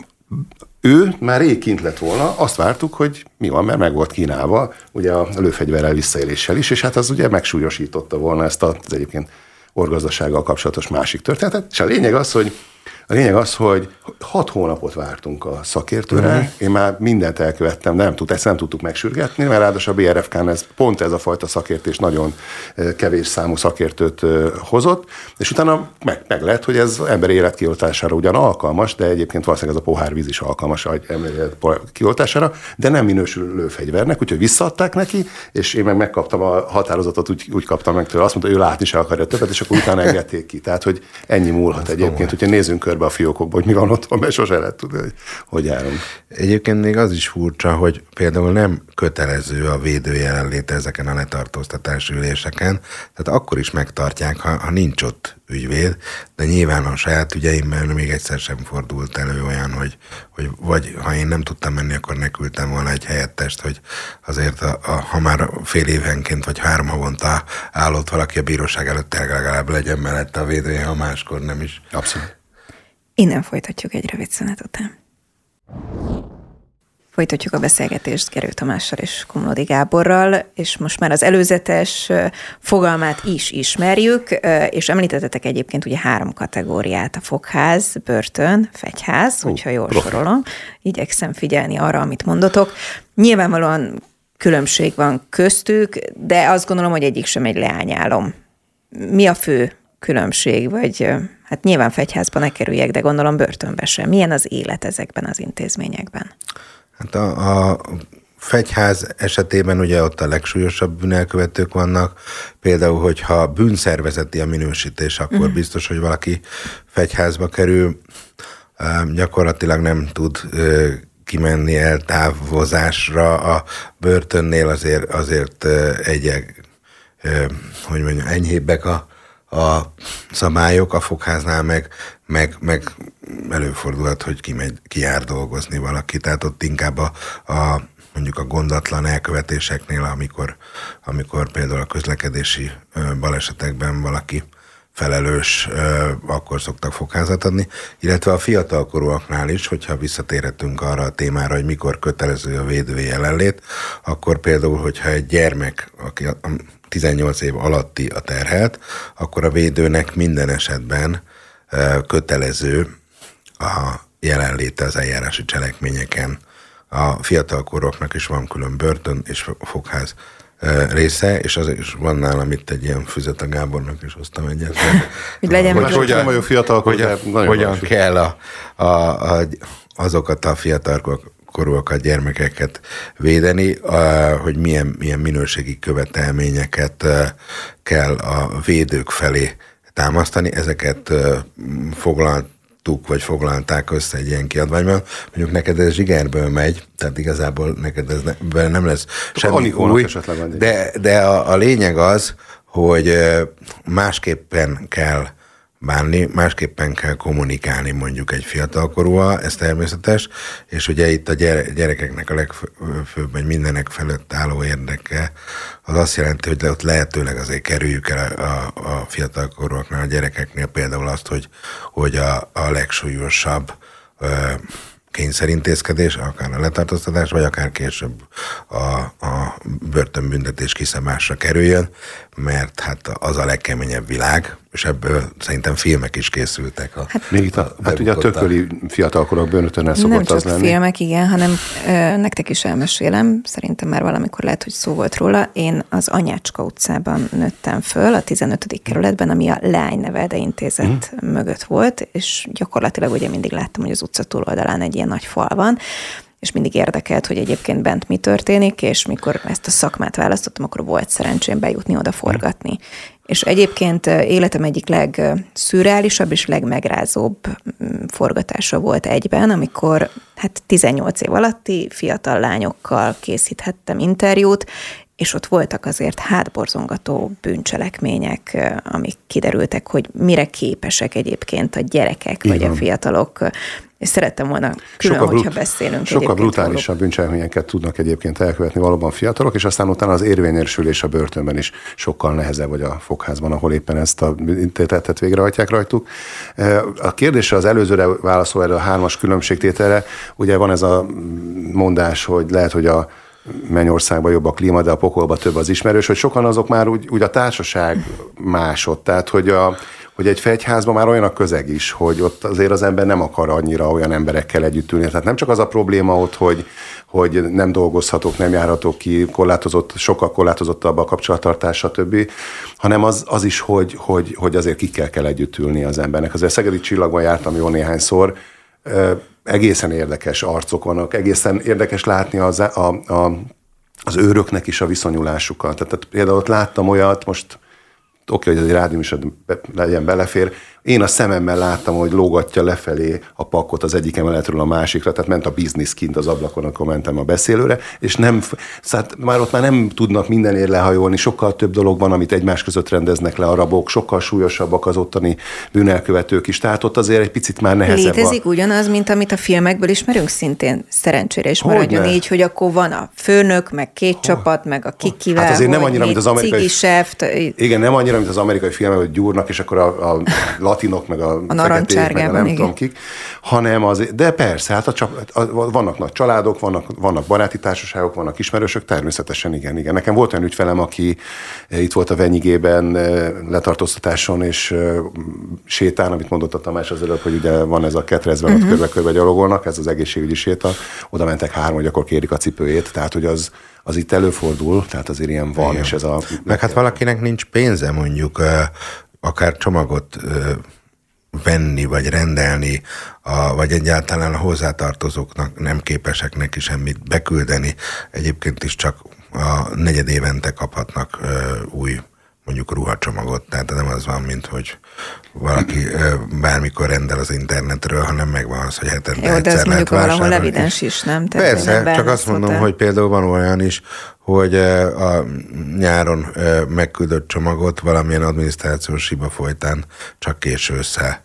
ő már rég kint lett volna, azt vártuk, hogy mi van, mert meg volt kínálva, ugye a lőfegyverrel visszaéléssel is, és hát az ugye megsúlyosította volna ezt az egyébként orgazdasággal kapcsolatos másik történetet. És a lényeg az, hogy a lényeg az, hogy hat hónapot vártunk a szakértőre, uh-huh. én már mindent elkövettem, nem, tud, ezt nem tudtuk megsürgetni, mert ráadásul a BRFK-n ez, pont ez a fajta szakértés nagyon kevés számú szakértőt hozott, és utána meg, meg lett, hogy ez ember életkioltására ugyan alkalmas, de egyébként valószínűleg ez a pohárvíz is alkalmas a kioltására, de nem minősül lőfegyvernek, úgyhogy visszaadták neki, és én meg megkaptam a határozatot, úgy, úgy kaptam meg tőle, azt mondta, hogy ő látni se akarja többet, és akkor utána engedték ki. Tehát, hogy ennyi múlhat egyébként, hogyha nézzünk körbe a fiókokba, hogy mi van otthon, mert sose lehet tudni, hogy hogy járunk. Egyébként még az is furcsa, hogy például nem kötelező a védő jelenléte ezeken a letartóztatási üléseken, tehát akkor is megtartják, ha, ha nincs ott ügyvéd, de nyilván a saját ügyeimben még egyszer sem fordult elő olyan, hogy, hogy vagy ha én nem tudtam menni, akkor ne küldtem volna egy helyettest, hogy azért a, a, ha már fél évenként vagy három havonta állott valaki a bíróság előtt, legalább legyen mellette a védője, ha máskor nem is. Abszolút. Innen folytatjuk egy rövid szünet után. Folytatjuk a beszélgetést Gerő Tamással és Komlódi Gáborral, és most már az előzetes fogalmát is ismerjük, és említettetek egyébként ugye három kategóriát, a fogház, börtön, fegyház, uh, hogyha jól profi. sorolom. Igyekszem figyelni arra, amit mondotok. Nyilvánvalóan különbség van köztük, de azt gondolom, hogy egyik sem egy leányálom. Mi a fő különbség, vagy Hát nyilván fegyházba ne kerüljek, de gondolom börtönbe sem. Milyen az élet ezekben az intézményekben? Hát a, a fegyház esetében ugye ott a legsúlyosabb bűnelkövetők vannak. Például, hogyha bűnszervezeti a minősítés, akkor uh-huh. biztos, hogy valaki fegyházba kerül. Gyakorlatilag nem tud kimenni el távozásra a börtönnél, azért, azért egyek, hogy mondjam, enyhébbek a, a szabályok, a fogháznál meg, meg, meg előfordulhat, hogy kimegy, kijár dolgozni valaki. Tehát ott inkább a, a mondjuk a gondatlan elkövetéseknél, amikor, amikor például a közlekedési balesetekben valaki felelős, akkor szoktak fogházat adni, illetve a fiatalkorúaknál is, hogyha visszatérhetünk arra a témára, hogy mikor kötelező a védői jelenlét, akkor például, hogyha egy gyermek, aki 18 év alatti a terhelt, akkor a védőnek minden esetben kötelező a jelenléte az eljárási cselekményeken. A fiatalkoroknak is van külön börtön és fogház része, és az is van nálam itt egy ilyen füzet a Gábornak, is hoztam egyet. hogy legyen hogy, hogyan, vagyok fiatal, hogyan, hogyan kell a, a, a, azokat a fiatal korúakat, gyermekeket védeni, hogy milyen, milyen minőségi követelményeket kell a védők felé támasztani. Ezeket foglalt foglaltuk, vagy foglalták össze egy ilyen kiadványban. Mondjuk neked ez zsigerből megy, tehát igazából neked ez ne, nem lesz semmi új, de, de a, a lényeg az, hogy másképpen kell bánni, másképpen kell kommunikálni mondjuk egy fiatalkorúval, ez természetes, és ugye itt a gyerekeknek a legfőbb, vagy mindenek felett álló érdeke, az azt jelenti, hogy ott lehetőleg azért kerüljük el a, a, a fiatalkorúaknál, a gyerekeknél például azt, hogy, hogy a, a legsúlyosabb kényszerintézkedés, akár a letartóztatás, vagy akár később a, a börtönbüntetés kiszabásra kerüljön, mert hát az a legkeményebb világ, és ebből szerintem filmek is készültek. A, hát, még itt a, hát ugye a tököli fiatalkorok börtönnel szokott nem csak az lenni. filmek, igen, hanem ö, nektek is elmesélem, szerintem már valamikor lehet, hogy szó volt róla. Én az Anyácska utcában nőttem föl, a 15. kerületben, ami a Lány Nevelde intézet mm. mögött volt, és gyakorlatilag ugye mindig láttam, hogy az utca túloldalán egy ilyen nagy fal van, és mindig érdekelt, hogy egyébként bent mi történik, és mikor ezt a szakmát választottam, akkor volt szerencsém bejutni oda forgatni. És egyébként életem egyik legszürreálisabb és legmegrázóbb mm, forgatása volt egyben, amikor hát 18 év alatti fiatal lányokkal készíthettem interjút, és ott voltak azért hátborzongató bűncselekmények, amik kiderültek, hogy mire képesek egyébként a gyerekek Igen. vagy a fiatalok és szerettem volna külön, sokkal hogyha beszélünk. Sokkal brutálisabb bűncselekményeket tudnak egyébként elkövetni valóban fiatalok, és aztán utána az érvényesülés a börtönben is sokkal nehezebb, vagy a fogházban, ahol éppen ezt a intétetet végrehajtják rajtuk. A kérdésre az előzőre válaszol erre a hármas különbségtételre, ugye van ez a mondás, hogy lehet, hogy a Mennyországban jobb a klíma, de a pokolban több az ismerős, hogy sokan azok már úgy, úgy a társaság másod, tehát hogy a, hogy egy fegyházban már olyan a közeg is, hogy ott azért az ember nem akar annyira olyan emberekkel együtt ülni. Tehát nem csak az a probléma ott, hogy, hogy nem dolgozhatok, nem járhatok ki, korlátozott, sokkal korlátozottabb a kapcsolattartás, stb., hanem az, az is, hogy, hogy, hogy azért kikkel kell együtt ülni az embernek. Azért Szegedi Csillagban jártam jó néhányszor, egészen érdekes arcok vannak, egészen érdekes látni az, a, a, az őröknek is a viszonyulásukat. Tehát, tehát például ott láttam olyat, most oké, hogy ez egy rádium is legyen belefér, én a szememmel láttam, hogy lógatja lefelé a pakot az egyik emeletről a másikra, tehát ment a biznisz kint az ablakon, akkor mentem a beszélőre, és nem, szóval már ott már nem tudnak mindenért lehajolni, sokkal több dolog van, amit egymás között rendeznek le a rabok, sokkal súlyosabbak az ottani bűnelkövetők is, tehát ott azért egy picit már nehezebb. Létezik a... ugyanaz, mint amit a filmekből ismerünk szintén, szerencsére is maradjon így, hogy akkor van a főnök, meg két Hogy? csapat, meg a kikivel, hát azért nem annyira, mint az amerikai... Seft. Igen, nem annyira, mint az amerikai filmek, hogy gyúrnak, és akkor a, a latinok, meg a, a feketék, meg a nem igen. tudom kik, hanem az, de persze, hát a, a, a, vannak nagy családok, vannak, vannak baráti társaságok, vannak ismerősök, természetesen igen, igen. Nekem volt olyan ügyfelem, aki eh, itt volt a Venyigében eh, letartóztatáson, és eh, sétán, amit mondott a Tamás az előbb, hogy ugye van ez a ketrezben, uh-huh. ott mhm. körbe-körbe gyalogolnak, ez az egészségügyi séta, oda mentek három, hogy akkor kérik a cipőjét, tehát hogy az, az itt előfordul, tehát azért ilyen van, Igen. és ez a... Meg hát valakinek nincs pénze mondjuk akár csomagot venni, vagy rendelni, a, vagy egyáltalán a hozzátartozóknak nem képesek neki semmit beküldeni. Egyébként is csak a negyed évente kaphatnak ö, új mondjuk ruhacsomagot, tehát nem az van, mint hogy valaki bármikor rendel az internetről, hanem megvan az, hogy hetente Jó, de ez mondjuk valahol evidens is, nem? Tehát Persze, csak azt mondom, hogy például van olyan is, hogy a nyáron megküldött csomagot valamilyen adminisztrációs hiba folytán csak késő össze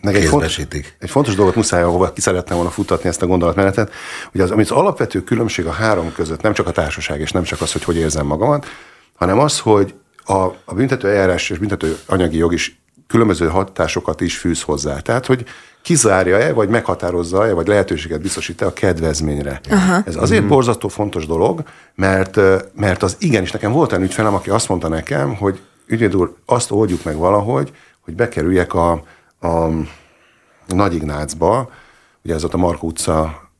meg egy, font, egy fontos dolgot muszáj, ahova ki szeretném volna futtatni ezt a gondolatmenetet, hogy az, amit az alapvető különbség a három között, nem csak a társaság, és nem csak az, hogy hogy érzem magamat, hanem az, hogy a, a büntető eljárás és büntető anyagi jog is különböző hatásokat is fűz hozzá. Tehát, hogy kizárja-e, vagy meghatározza-e, vagy lehetőséget biztosít-e a kedvezményre. Aha. Ez azért mm. borzasztó fontos dolog, mert, mert az igenis, nekem volt olyan ügyfelem, aki azt mondta nekem, hogy ügyvéd úr, azt oldjuk meg valahogy, hogy bekerüljek a, a Nagy Ignácba, ugye ez ott a Mark utca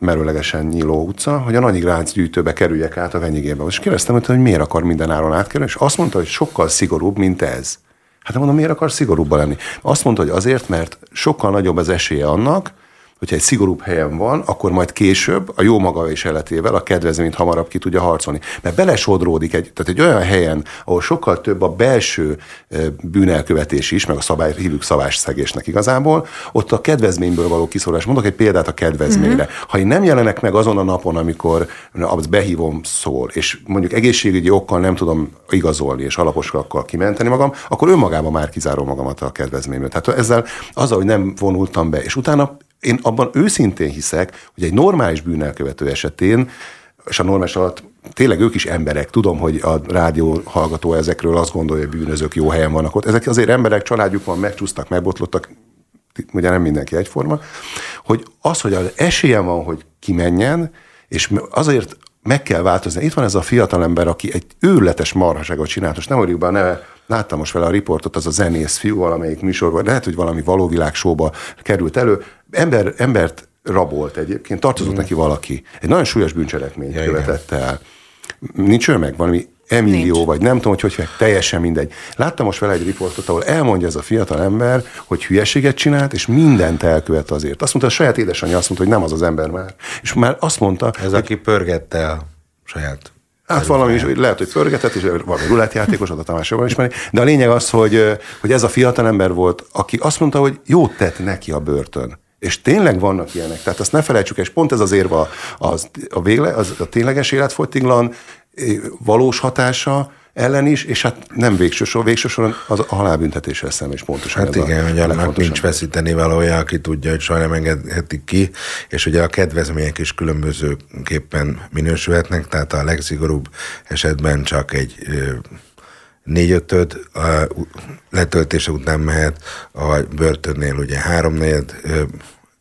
merőlegesen nyíló utca, hogy a Nagy Gránc gyűjtőbe kerüljek át a Venyigébe. És kérdeztem hogy miért akar minden áron átkerülni, és azt mondta, hogy sokkal szigorúbb, mint ez. Hát mondom, miért akar szigorúbban lenni? Azt mondta, hogy azért, mert sokkal nagyobb az esélye annak, hogyha egy szigorúbb helyen van, akkor majd később a jó maga viseletével a kedvezményt hamarabb ki tudja harcolni. Mert belesodródik egy, tehát egy olyan helyen, ahol sokkal több a belső bűnelkövetés is, meg a szabály, hívjuk szegésnek igazából, ott a kedvezményből való kiszorulás. Mondok egy példát a kedvezményre. Uh-huh. Ha én nem jelenek meg azon a napon, amikor az behívom szól, és mondjuk egészségügyi okkal nem tudom igazolni és alaposakkal kimenteni magam, akkor önmagában már kizárom magamat a kedvezményből. Tehát ezzel azzal, hogy nem vonultam be, és utána én abban őszintén hiszek, hogy egy normális bűnelkövető esetén, és a normális alatt tényleg ők is emberek, tudom, hogy a rádió hallgató ezekről azt gondolja, hogy bűnözők jó helyen vannak ott. Ezek azért emberek, családjuk van, megcsúsztak, megbotlottak, ugye nem mindenki egyforma, hogy az, hogy az esélye van, hogy kimenjen, és azért meg kell változni. Itt van ez a fiatal ember, aki egy őrületes marhaságot csinált, most nem mondjuk be a neve, láttam most vele a riportot, az a zenész fiú valamelyik műsorban, lehet, hogy valami valóvilág került elő, ember, embert rabolt egyébként, tartozott mm. neki valaki. Egy nagyon súlyos bűncselekményt ja, követett el. Nincs ő meg valami Emilio, Nincs. vagy nem tudom, hogy hogy teljesen mindegy. Láttam most vele egy riportot, ahol elmondja ez a fiatal ember, hogy hülyeséget csinált, és mindent elkövet azért. Azt mondta, a saját édesanyja azt mondta, hogy nem az az ember már. És már azt mondta... Ez hogy, aki pörgette a saját Hát valami is, lehet, hogy pörgetett, és valami rulettjátékos, a Tamás jobban ismeri, de a lényeg az, hogy, hogy ez a fiatal ember volt, aki azt mondta, hogy jót tett neki a börtön. És tényleg vannak ilyenek. Tehát azt ne felejtsük, és pont ez az érve az, a, végle, az, a tényleges életfogytiglan valós hatása ellen is, és hát nem végső sor, végső soron az a halálbüntetéssel szemben is pontosan. Hát igen, hogy annak nincs veszíteni valója, aki tudja, hogy soha nem engedhetik ki, és ugye a kedvezmények is különbözőképpen minősülhetnek, tehát a legszigorúbb esetben csak egy négy-ötöd letöltése után mehet, a börtönnél ugye háromnegyed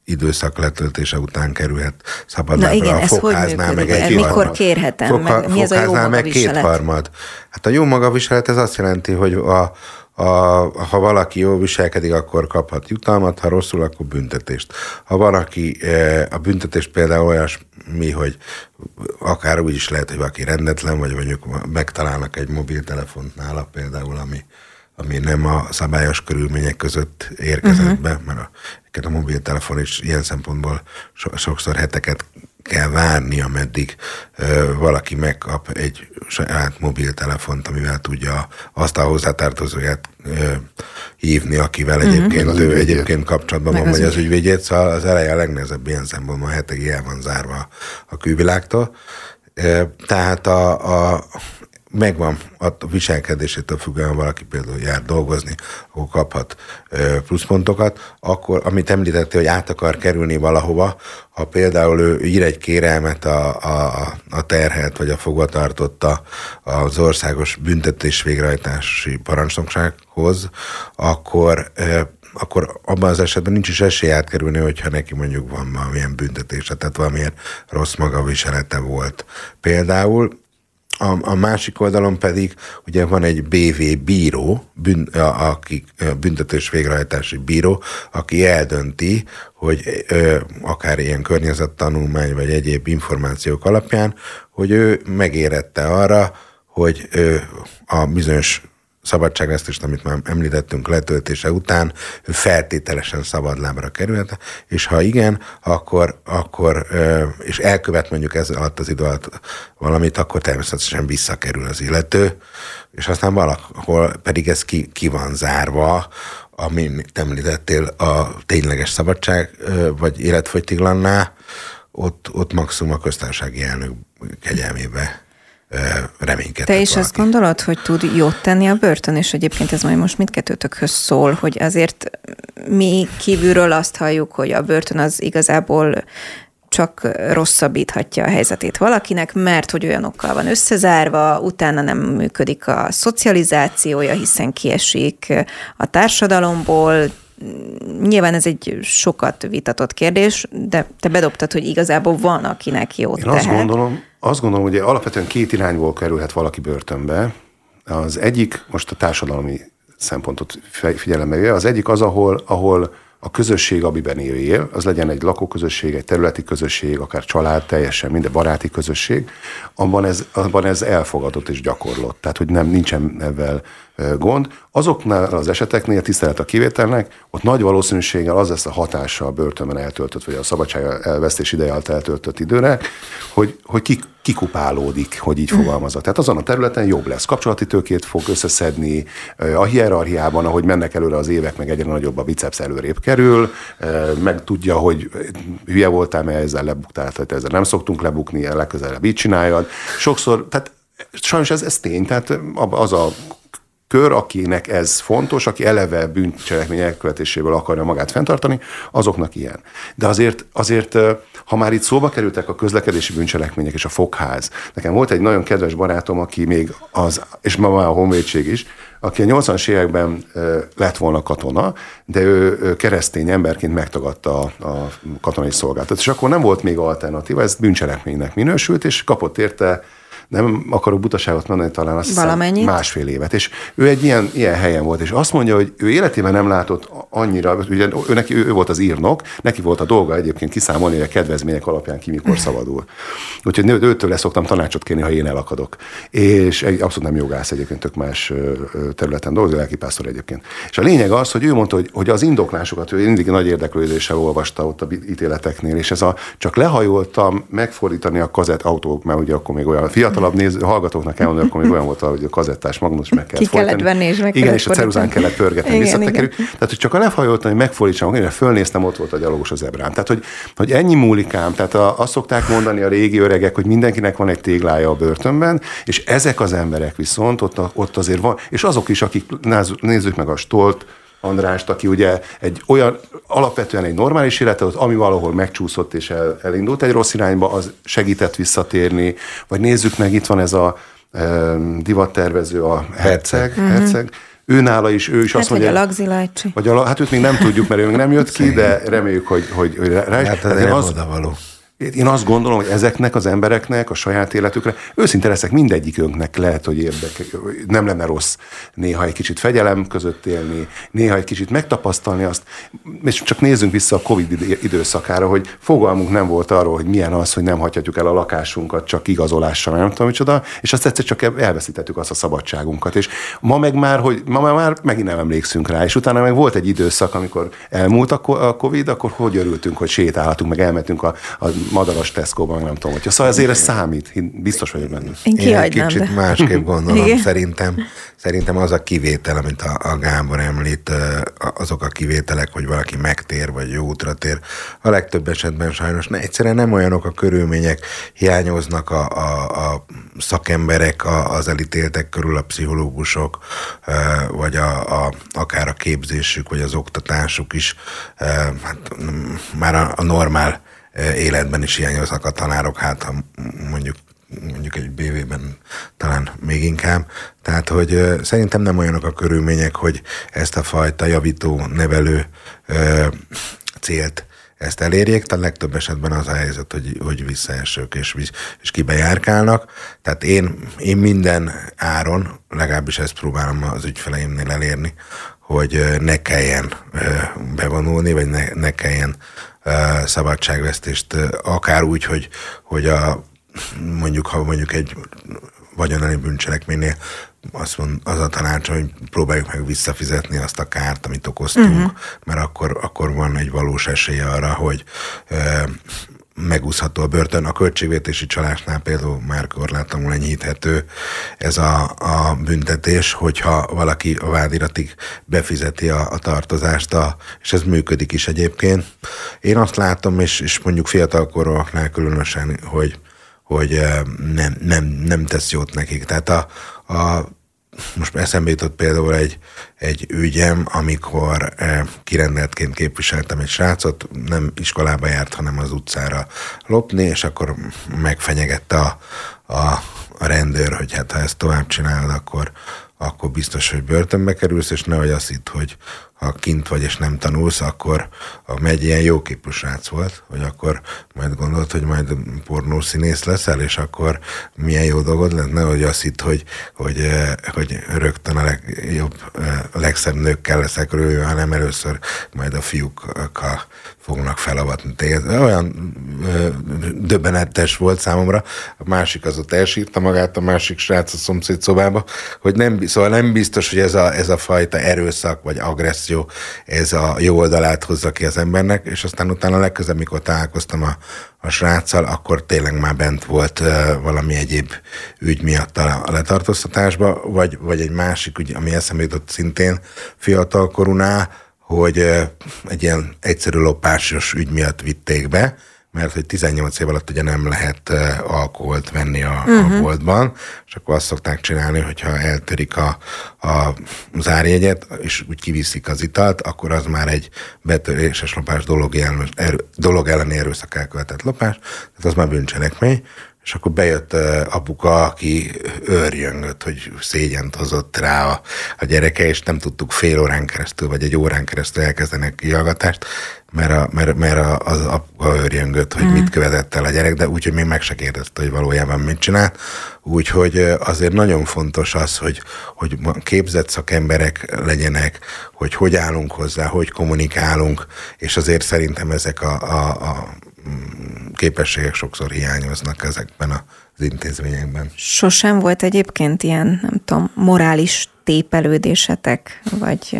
időszak letöltése után kerülhet szabadlábra. a fogháznál meg egy Mikor kérhetem? Fogha, meg, mi ez a jó meg kétharmad. Hát a jó magaviselet ez azt jelenti, hogy a, a, ha valaki jól viselkedik, akkor kaphat jutalmat, ha rosszul, akkor büntetést. Ha valaki, e, a büntetés például olyasmi, hogy akár úgy is lehet, hogy valaki rendetlen, vagy mondjuk megtalálnak egy mobiltelefont nála például, ami ami nem a szabályos körülmények között érkezett uh-huh. be, mert a, a mobiltelefon is ilyen szempontból so, sokszor heteket kell várni, ameddig ö, valaki megkap egy saját mobiltelefont, amivel tudja azt a hozzátartozóját ö, hívni, akivel uh-huh. egyébként ő egyébként kapcsolatban Meg van, vagy az ügyvédjét, szóval az eleje a legnehezebb ilyen szempontból, a hetekig el van zárva a külvilágtól. Tehát a, a megvan a viselkedésétől függően valaki például jár dolgozni, akkor kaphat pluszpontokat, akkor, amit említette, hogy át akar kerülni valahova, ha például ő ír egy kérelmet a, a, a terhet, vagy a fogvatartotta az országos büntetés végrehajtási parancsnoksághoz, akkor akkor abban az esetben nincs is esély átkerülni, hogyha neki mondjuk van valamilyen büntetése, tehát valamilyen rossz magaviselete volt. Például a, a másik oldalon pedig ugye van egy BV bíró, bűn, a, aki büntetős végrehajtási bíró, aki eldönti, hogy ö, akár ilyen környezettanulmány vagy egyéb információk alapján, hogy ő megérette arra, hogy ö, a bizonyos szabadságvesztést, amit már említettünk letöltése után, ő feltételesen szabadlábra kerülhet, és ha igen, akkor, akkor és elkövet mondjuk ez alatt az idő alatt valamit, akkor természetesen visszakerül az illető, és aztán valahol pedig ez ki, ki van zárva, ami te említettél, a tényleges szabadság, vagy életfogytiglanná, ott, ott maximum a köztársasági elnök kegyelmébe reménykedhet Te is valaki. azt gondolod, hogy tud jót tenni a börtön, és egyébként ez majd most mindkettőtökhöz szól, hogy azért mi kívülről azt halljuk, hogy a börtön az igazából csak rosszabbíthatja a helyzetét valakinek, mert hogy olyanokkal van összezárva, utána nem működik a szocializációja, hiszen kiesik a társadalomból, Nyilván ez egy sokat vitatott kérdés, de te bedobtad, hogy igazából van, akinek jót Én tehet. azt gondolom, azt gondolom, hogy alapvetően két irányból kerülhet valaki börtönbe. Az egyik, most a társadalmi szempontot figyelembe véve, az egyik az, ahol, ahol a közösség, amiben él, az legyen egy lakóközösség, egy területi közösség, akár család, teljesen minden baráti közösség, abban ez, abban ez elfogadott és gyakorlott. Tehát, hogy nem nincsen ebben gond. Azoknál az eseteknél, tisztelet a kivételnek, ott nagy valószínűséggel az lesz a hatása a börtönben eltöltött, vagy a szabadság elvesztés ideje alatt eltöltött időre, hogy, hogy ki, kikupálódik, hogy így fogalmazza. Tehát azon a területen jobb lesz. Kapcsolati tőkét fog összeszedni, a hierarchiában, ahogy mennek előre az évek, meg egyre nagyobb a biceps előrébb kerül, meg tudja, hogy hülye voltál, mert ezzel lebuktál, tehát ezzel nem szoktunk lebukni, legközelebb így csináljad. Sokszor, tehát sajnos ez, ez tény, tehát az a kör, akinek ez fontos, aki eleve bűncselekmény elkövetéséből akarja magát fenntartani, azoknak ilyen. De azért, azért, ha már itt szóba kerültek a közlekedési bűncselekmények és a fogház, nekem volt egy nagyon kedves barátom, aki még az, és ma már a honvédség is, aki a 80-as években lett volna katona, de ő keresztény emberként megtagadta a, katonai szolgáltatást. És akkor nem volt még alternatíva, ez bűncselekménynek minősült, és kapott érte nem akarok butaságot mondani, talán azt hiszem másfél évet. És ő egy ilyen, ilyen helyen volt, és azt mondja, hogy ő életében nem látott annyira, ugye ő, neki, ő, ő volt az írnok, neki volt a dolga egyébként kiszámolni, hogy a kedvezmények alapján ki mikor szabadul. Úgyhogy őtől szoktam tanácsot kérni, ha én elakadok. És egy abszolút nem jogász egyébként, tök más területen dolgozik, lelkipásztor egyébként. És a lényeg az, hogy ő mondta, hogy, hogy az indoklásokat ő mindig nagy érdeklődéssel olvasta ott a ítéleteknél, és ez a csak lehajoltam megfordítani a kazett autók, mert ugye akkor még olyan fiatal fiatalabb néző, hallgatóknak elmondani, akkor még olyan volt, hogy a kazettás magnus meg kellett Ki kellett venni, és meg Igen, és a ceruzán kellett pörgetni, visszatekerül. Tehát, hogy csak a lefajoltam, hogy megfordítsam, hogy fölnéztem, ott volt a gyalogos az ebrán. Tehát, hogy, hogy ennyi múlikám. Tehát a, azt szokták mondani a régi öregek, hogy mindenkinek van egy téglája a börtönben, és ezek az emberek viszont ott, ott azért van, és azok is, akik nézzük meg a stolt, Andrást, aki ugye egy olyan, alapvetően egy normális életet, ami valahol megcsúszott és el, elindult egy rossz irányba, az segített visszatérni, vagy nézzük meg, itt van ez a e, divattervező, a herceg, uh-huh. herceg, ő nála is, ő is hát, azt mondja. A lagzilajcsi. Vagy a, hát őt még nem tudjuk, mert ő még nem jött ki, de reméljük, hogy, hogy, hogy rá is. Hát, az, való. Én azt gondolom, hogy ezeknek az embereknek a saját életükre, őszinte leszek, mindegyikünknek lehet, hogy érdek, nem lenne rossz néha egy kicsit fegyelem között élni, néha egy kicsit megtapasztalni azt, és csak nézzünk vissza a Covid időszakára, hogy fogalmunk nem volt arról, hogy milyen az, hogy nem hagyhatjuk el a lakásunkat csak igazolással, nem tudom micsoda, és azt egyszer csak elveszítettük azt a szabadságunkat. És ma meg már, hogy ma már megint nem emlékszünk rá, és utána meg volt egy időszak, amikor elmúlt a Covid, akkor hogy örültünk, hogy sétálhatunk, meg elmentünk a, a madaras Tesco-ban, nem tudom, hogyha. Szóval ezért ez számít, biztos vagyok benne. Én, Én egy kicsit de. másképp gondolom. Igen. Szerintem, szerintem az a kivétel, amit a, a Gábor említ, azok a kivételek, hogy valaki megtér, vagy jó útra tér. A legtöbb esetben sajnos ne, egyszerűen nem olyanok a körülmények, hiányoznak a, a, a szakemberek a, az elítéltek körül, a pszichológusok, vagy a, a, akár a képzésük, vagy az oktatásuk is, hát már a, a normál életben is hiányoznak a tanárok, hát ha mondjuk mondjuk egy BV-ben talán még inkább. Tehát, hogy szerintem nem olyanok a körülmények, hogy ezt a fajta javító, nevelő célt ezt elérjék, tehát legtöbb esetben az a helyzet, hogy, hogy visszaesők és, és kibejárkálnak. Tehát én, én minden áron, legalábbis ezt próbálom az ügyfeleimnél elérni, hogy ne kelljen bevonulni, vagy ne, ne kelljen szabadságvesztést, akár úgy, hogy, hogy a, mondjuk, ha mondjuk egy vagyoneli bűncselekménynél azt mond, az a tanács, hogy próbáljuk meg visszafizetni azt a kárt, amit okoztunk, uh-huh. mert akkor, akkor van egy valós esélye arra, hogy megúszható a börtön. A költségvetési csalásnál például már korlátlanul enyhíthető ez a, a büntetés, hogyha valaki a vádiratig befizeti a, a tartozást, a, és ez működik is egyébként. Én azt látom, és, és mondjuk fiatalkorúaknál különösen, hogy, hogy nem, nem, nem tesz jót nekik. Tehát a, a most eszembe jutott például egy, egy ügyem, amikor eh, kirendeltként képviseltem egy srácot, nem iskolába járt, hanem az utcára lopni, és akkor megfenyegette a, a, a rendőr, hogy hát ha ezt tovább csinálod, akkor, akkor biztos, hogy börtönbe kerülsz, és nehogy azt hitt, hogy ha kint vagy és nem tanulsz, akkor a megy ilyen jóképű srác volt, hogy akkor majd gondolt, hogy majd pornószínész leszel, és akkor milyen jó dolgod lenne, hogy azt hitt, hogy, hogy, eh, hogy rögtön a legjobb, eh, a legszebb nőkkel leszek rőjön, hanem először majd a fiúkkal fognak felavatni téged. Olyan ö, döbbenetes volt számomra. A másik az ott elsírta magát, a másik srác a szomszéd szobába, hogy nem, szóval nem biztos, hogy ez a, ez a fajta erőszak vagy agresszió, ez a jó oldalát hozza ki az embernek, és aztán utána legközelebb, mikor találkoztam a, a sráccal, akkor tényleg már bent volt valami egyéb ügy miatt a, letartóztatásba, vagy, vagy egy másik ügy, ami eszembe jutott szintén fiatalkorúnál, hogy egy ilyen egyszerű lopásos ügy miatt vitték be, mert hogy 18 év alatt ugye nem lehet alkoholt venni a, uh-huh. a mhm. boltban, és akkor azt szokták csinálni, hogyha eltörik a, a zárjegyet, és úgy kiviszik az italt, akkor az már egy betöréses lopás dolog, ellen, erő, dolog elleni erőszak elkövetett lopás, tehát az már bűncselekmény, és akkor bejött apuka, aki őrjöngött, hogy szégyent hozott rá a, a gyereke, és nem tudtuk fél órán keresztül, vagy egy órán keresztül elkezdeni a kihallgatást, mert, a, mert, mert az apuka őrjöngött, hogy mm. mit követett el a gyerek, de úgyhogy még meg se kérdezte, hogy valójában mit csinált. Úgyhogy azért nagyon fontos az, hogy, hogy képzett szakemberek legyenek, hogy hogy állunk hozzá, hogy kommunikálunk, és azért szerintem ezek a, a, a képességek sokszor hiányoznak ezekben az intézményekben. Sosem volt egyébként ilyen, nem tudom, morális tépelődésetek, vagy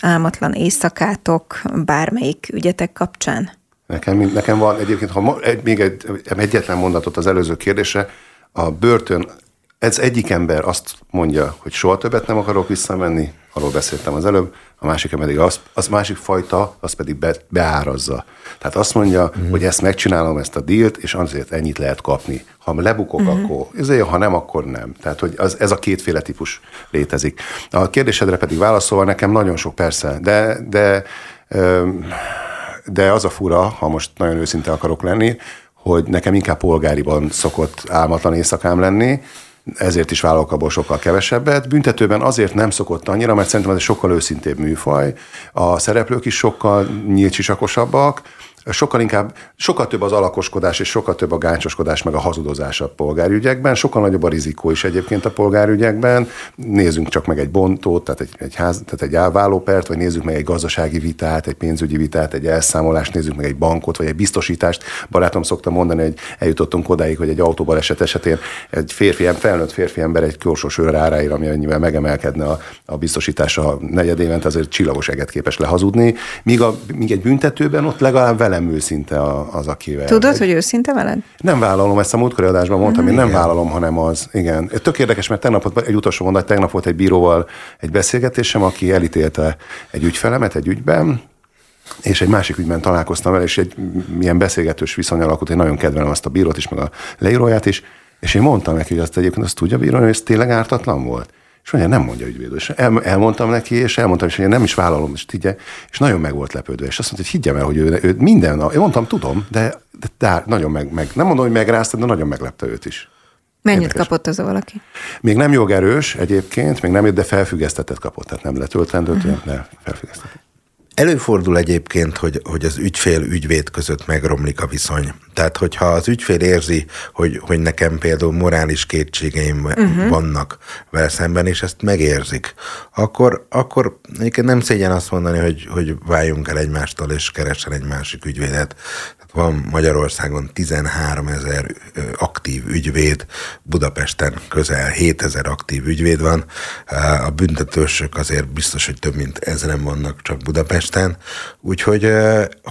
álmatlan éjszakátok bármelyik ügyetek kapcsán? Nekem, nekem van egyébként, ha egy, még egy, egyetlen mondatot az előző kérdésre, a börtön, ez egyik ember azt mondja, hogy soha többet nem akarok visszamenni, arról beszéltem az előbb, a másik pedig az, az másik fajta, az pedig be, beárazza. Tehát azt mondja, uh-huh. hogy ezt megcsinálom, ezt a dílt, és azért ennyit lehet kapni. Ha lebukok, uh-huh. akkor ezért, ha nem, akkor nem. Tehát, hogy az, ez a kétféle típus létezik. A kérdésedre pedig válaszolva, nekem nagyon sok persze, de, de, de az a fura, ha most nagyon őszinte akarok lenni, hogy nekem inkább polgáriban szokott álmatlan éjszakám lenni, ezért is vállalok abból sokkal kevesebbet. Büntetőben azért nem szokott annyira, mert szerintem ez egy sokkal őszintébb műfaj. A szereplők is sokkal nyílcsisakosabbak, sokkal inkább, sokkal több az alakoskodás, és sokkal több a gáncsoskodás, meg a hazudozás a polgárügyekben, sokkal nagyobb a rizikó is egyébként a polgárügyekben. Nézzünk csak meg egy bontót, tehát egy, egy, ház, tehát egy elvállópert, vagy nézzük meg egy gazdasági vitát, egy pénzügyi vitát, egy elszámolást, nézzük meg egy bankot, vagy egy biztosítást. Barátom szokta mondani, hogy eljutottunk odáig, hogy egy autóbaleset esetén egy férfi, felnőtt férfi ember egy korsós őre áráír, ami annyivel megemelkedne a, a biztosítása negyed évente, azért csillagos eget képes lehazudni, míg, a, míg egy büntetőben ott legalább vele velem őszinte az, akivel. Tudod, egy... hogy őszinte veled? Nem vállalom, ezt a múltkori adásban mondtam, mm, én nem igen. vállalom, hanem az. Igen. Tök érdekes, mert tegnap egy utolsó mondat, tegnap volt egy bíróval egy beszélgetésem, aki elítélte egy ügyfelemet egy ügyben, és egy másik ügyben találkoztam vele, és egy milyen beszélgetős viszony alakult, én nagyon kedvelem azt a bírót is, meg a leíróját is, és én mondtam neki, hogy azt egyébként azt tudja bírni, hogy ez tényleg ártatlan volt. És mondja, nem mondja ügyvédő. És el, elmondtam neki, és elmondtam, hogy én nem is vállalom, és, higgye, és nagyon meg volt lepődve. És azt mondta, hogy higgyem el, hogy ő, ő minden, én mondtam, tudom, de, de, de nagyon meg, meg, nem mondom, hogy megrázta, de nagyon meglepte őt is. Mennyit Érdekes. kapott az a valaki? Még nem jogerős egyébként, még nem, de felfüggesztetett kapott, tehát nem letöltendőt, uh-huh. de felfüggesztetett. Előfordul egyébként, hogy, hogy az ügyfél-ügyvéd között megromlik a viszony. Tehát, hogyha az ügyfél érzi, hogy, hogy nekem például morális kétségeim uh-huh. vannak vele szemben, és ezt megérzik, akkor, akkor nem szégyen azt mondani, hogy, hogy váljunk el egymástól, és keressen egy másik ügyvédet van Magyarországon 13 ezer aktív ügyvéd, Budapesten közel 7 ezer aktív ügyvéd van, a büntetősök azért biztos, hogy több mint ezeren vannak csak Budapesten, úgyhogy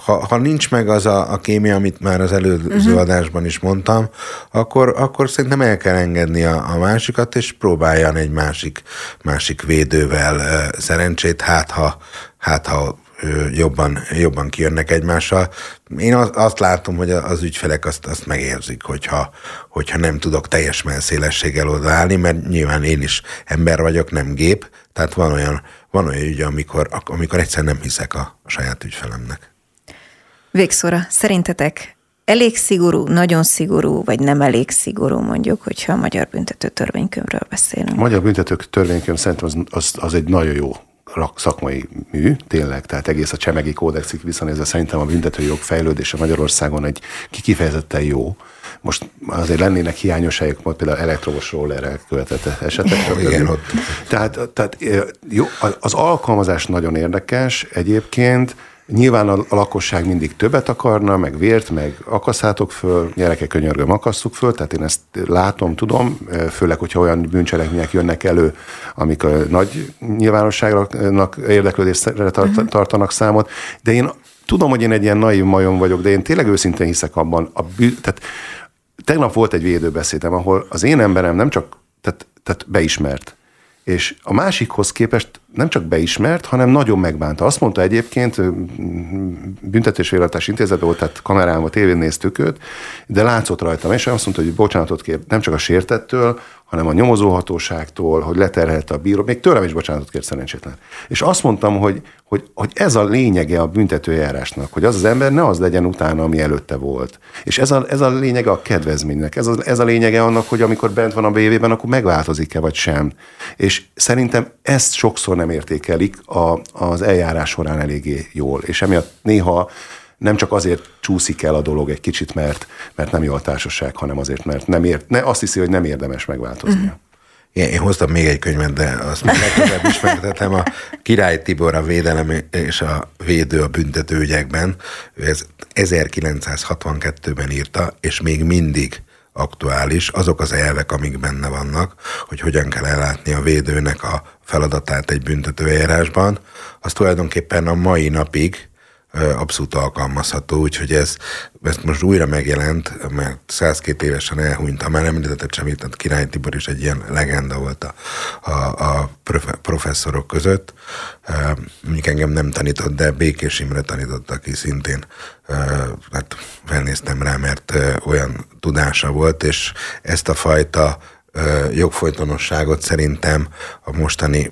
ha, ha nincs meg az a, a kémia, amit már az előző uh-huh. adásban is mondtam, akkor, akkor szerintem el kell engedni a, a másikat, és próbáljan egy másik, másik védővel szerencsét, hát ha, hát ha jobban, jobban kijönnek egymással. Én azt látom, hogy az ügyfelek azt, azt megérzik, hogyha, hogyha nem tudok teljes melszélességgel odaállni, mert nyilván én is ember vagyok, nem gép, tehát van olyan, van olyan ügy, amikor, amikor egyszer nem hiszek a, saját ügyfelemnek. Végszóra, szerintetek elég szigorú, nagyon szigorú, vagy nem elég szigorú mondjuk, hogyha a Magyar Büntető Törvénykönyvről beszélünk? A Magyar Büntető Törvénykönyv szerintem az, az, az egy nagyon jó szakmai mű, tényleg, tehát egész a Csemegi kódexig visszanézve szerintem a büntetőjog fejlődése Magyarországon egy kifejezetten jó. Most azért lennének hiányosságok, majd például elektromos rollerrel követett esetek. Igen, ott. Tehát, tehát jó, az alkalmazás nagyon érdekes egyébként, Nyilván a, lakosság mindig többet akarna, meg vért, meg akasszátok föl, gyerekek könyörgöm, akasszuk föl, tehát én ezt látom, tudom, főleg, hogyha olyan bűncselekmények jönnek elő, amik a nagy nyilvánosságnak érdeklődésre uh-huh. tartanak számot, de én tudom, hogy én egy ilyen naív majom vagyok, de én tényleg őszintén hiszek abban, a bű, tehát tegnap volt egy védőbeszédem, ahol az én emberem nem csak tehát, tehát beismert, és a másikhoz képest nem csak beismert, hanem nagyon megbánta. Azt mondta egyébként, büntetésvéletes intézetben volt, tehát kamerán volt, tévén néztük őt, de látszott rajtam, és azt mondta, hogy bocsánatot kér nem csak a sértettől, hanem a nyomozóhatóságtól, hogy leterhelte a bíró, még tőlem is bocsánatot kért szerencsétlen. És azt mondtam, hogy, hogy, hogy ez a lényege a büntetőjárásnak, hogy az az ember ne az legyen utána, ami előtte volt. És ez a, ez a lényege a kedvezménynek, ez a, ez a lényege annak, hogy amikor bent van a BV-ben, akkor megváltozik-e vagy sem. És szerintem ezt sokszor nem értékelik a, az eljárás során eléggé jól. És emiatt néha nem csak azért csúszik el a dolog egy kicsit, mert, mert nem jó a társaság, hanem azért, mert nem ért, ne, azt hiszi, hogy nem érdemes megváltoznia. Mm. Én, én hoztam még egy könyvet, de azt még legközelebb ismertetem. A Király Tibor a védelem és a védő a büntető ügyekben. Ő ez 1962-ben írta, és még mindig aktuális, azok az elvek, amik benne vannak, hogy hogyan kell ellátni a védőnek a feladatát egy büntetőeljárásban, az tulajdonképpen a mai napig abszolút alkalmazható, úgyhogy ez, ezt most újra megjelent, mert 102 évesen elhunyt, már említetted semmit, tehát Király Tibor is egy ilyen legenda volt a, a, a professzorok között. Mondjuk engem nem tanított, de Békés Imre tanított, aki szintén hát felnéztem rá, mert olyan tudása volt, és ezt a fajta jogfolytonosságot szerintem a mostani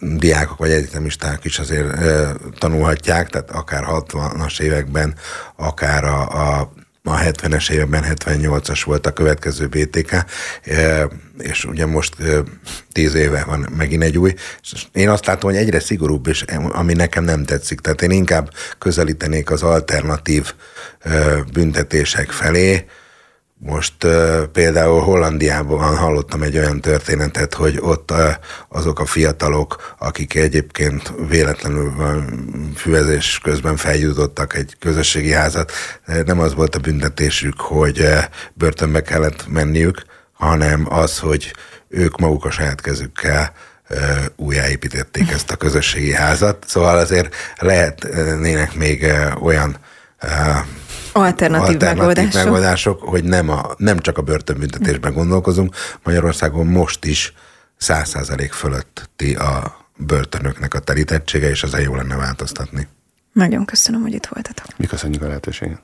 diákok vagy egyetemisták is azért e, tanulhatják, tehát akár 60-as években, akár a, a a 70-es években 78-as volt a következő BTK, és ugye most 10 éve van megint egy új. Én azt látom, hogy egyre szigorúbb, és ami nekem nem tetszik. Tehát én inkább közelítenék az alternatív büntetések felé, most például Hollandiában hallottam egy olyan történetet, hogy ott azok a fiatalok, akik egyébként véletlenül füvezés közben feljutottak egy közösségi házat, nem az volt a büntetésük, hogy börtönbe kellett menniük, hanem az, hogy ők maguk a saját kezükkel újjáépítették ezt a közösségi házat. Szóval azért lehetnének még olyan alternatív, alternatív megoldások. megoldások, hogy nem, a, nem csak a börtönbüntetésben gondolkozunk. Magyarországon most is száz százalék fölötti a börtönöknek a terítettsége, és az jó lenne változtatni. Nagyon köszönöm, hogy itt voltatok. Mi köszönjük a lehetőséget.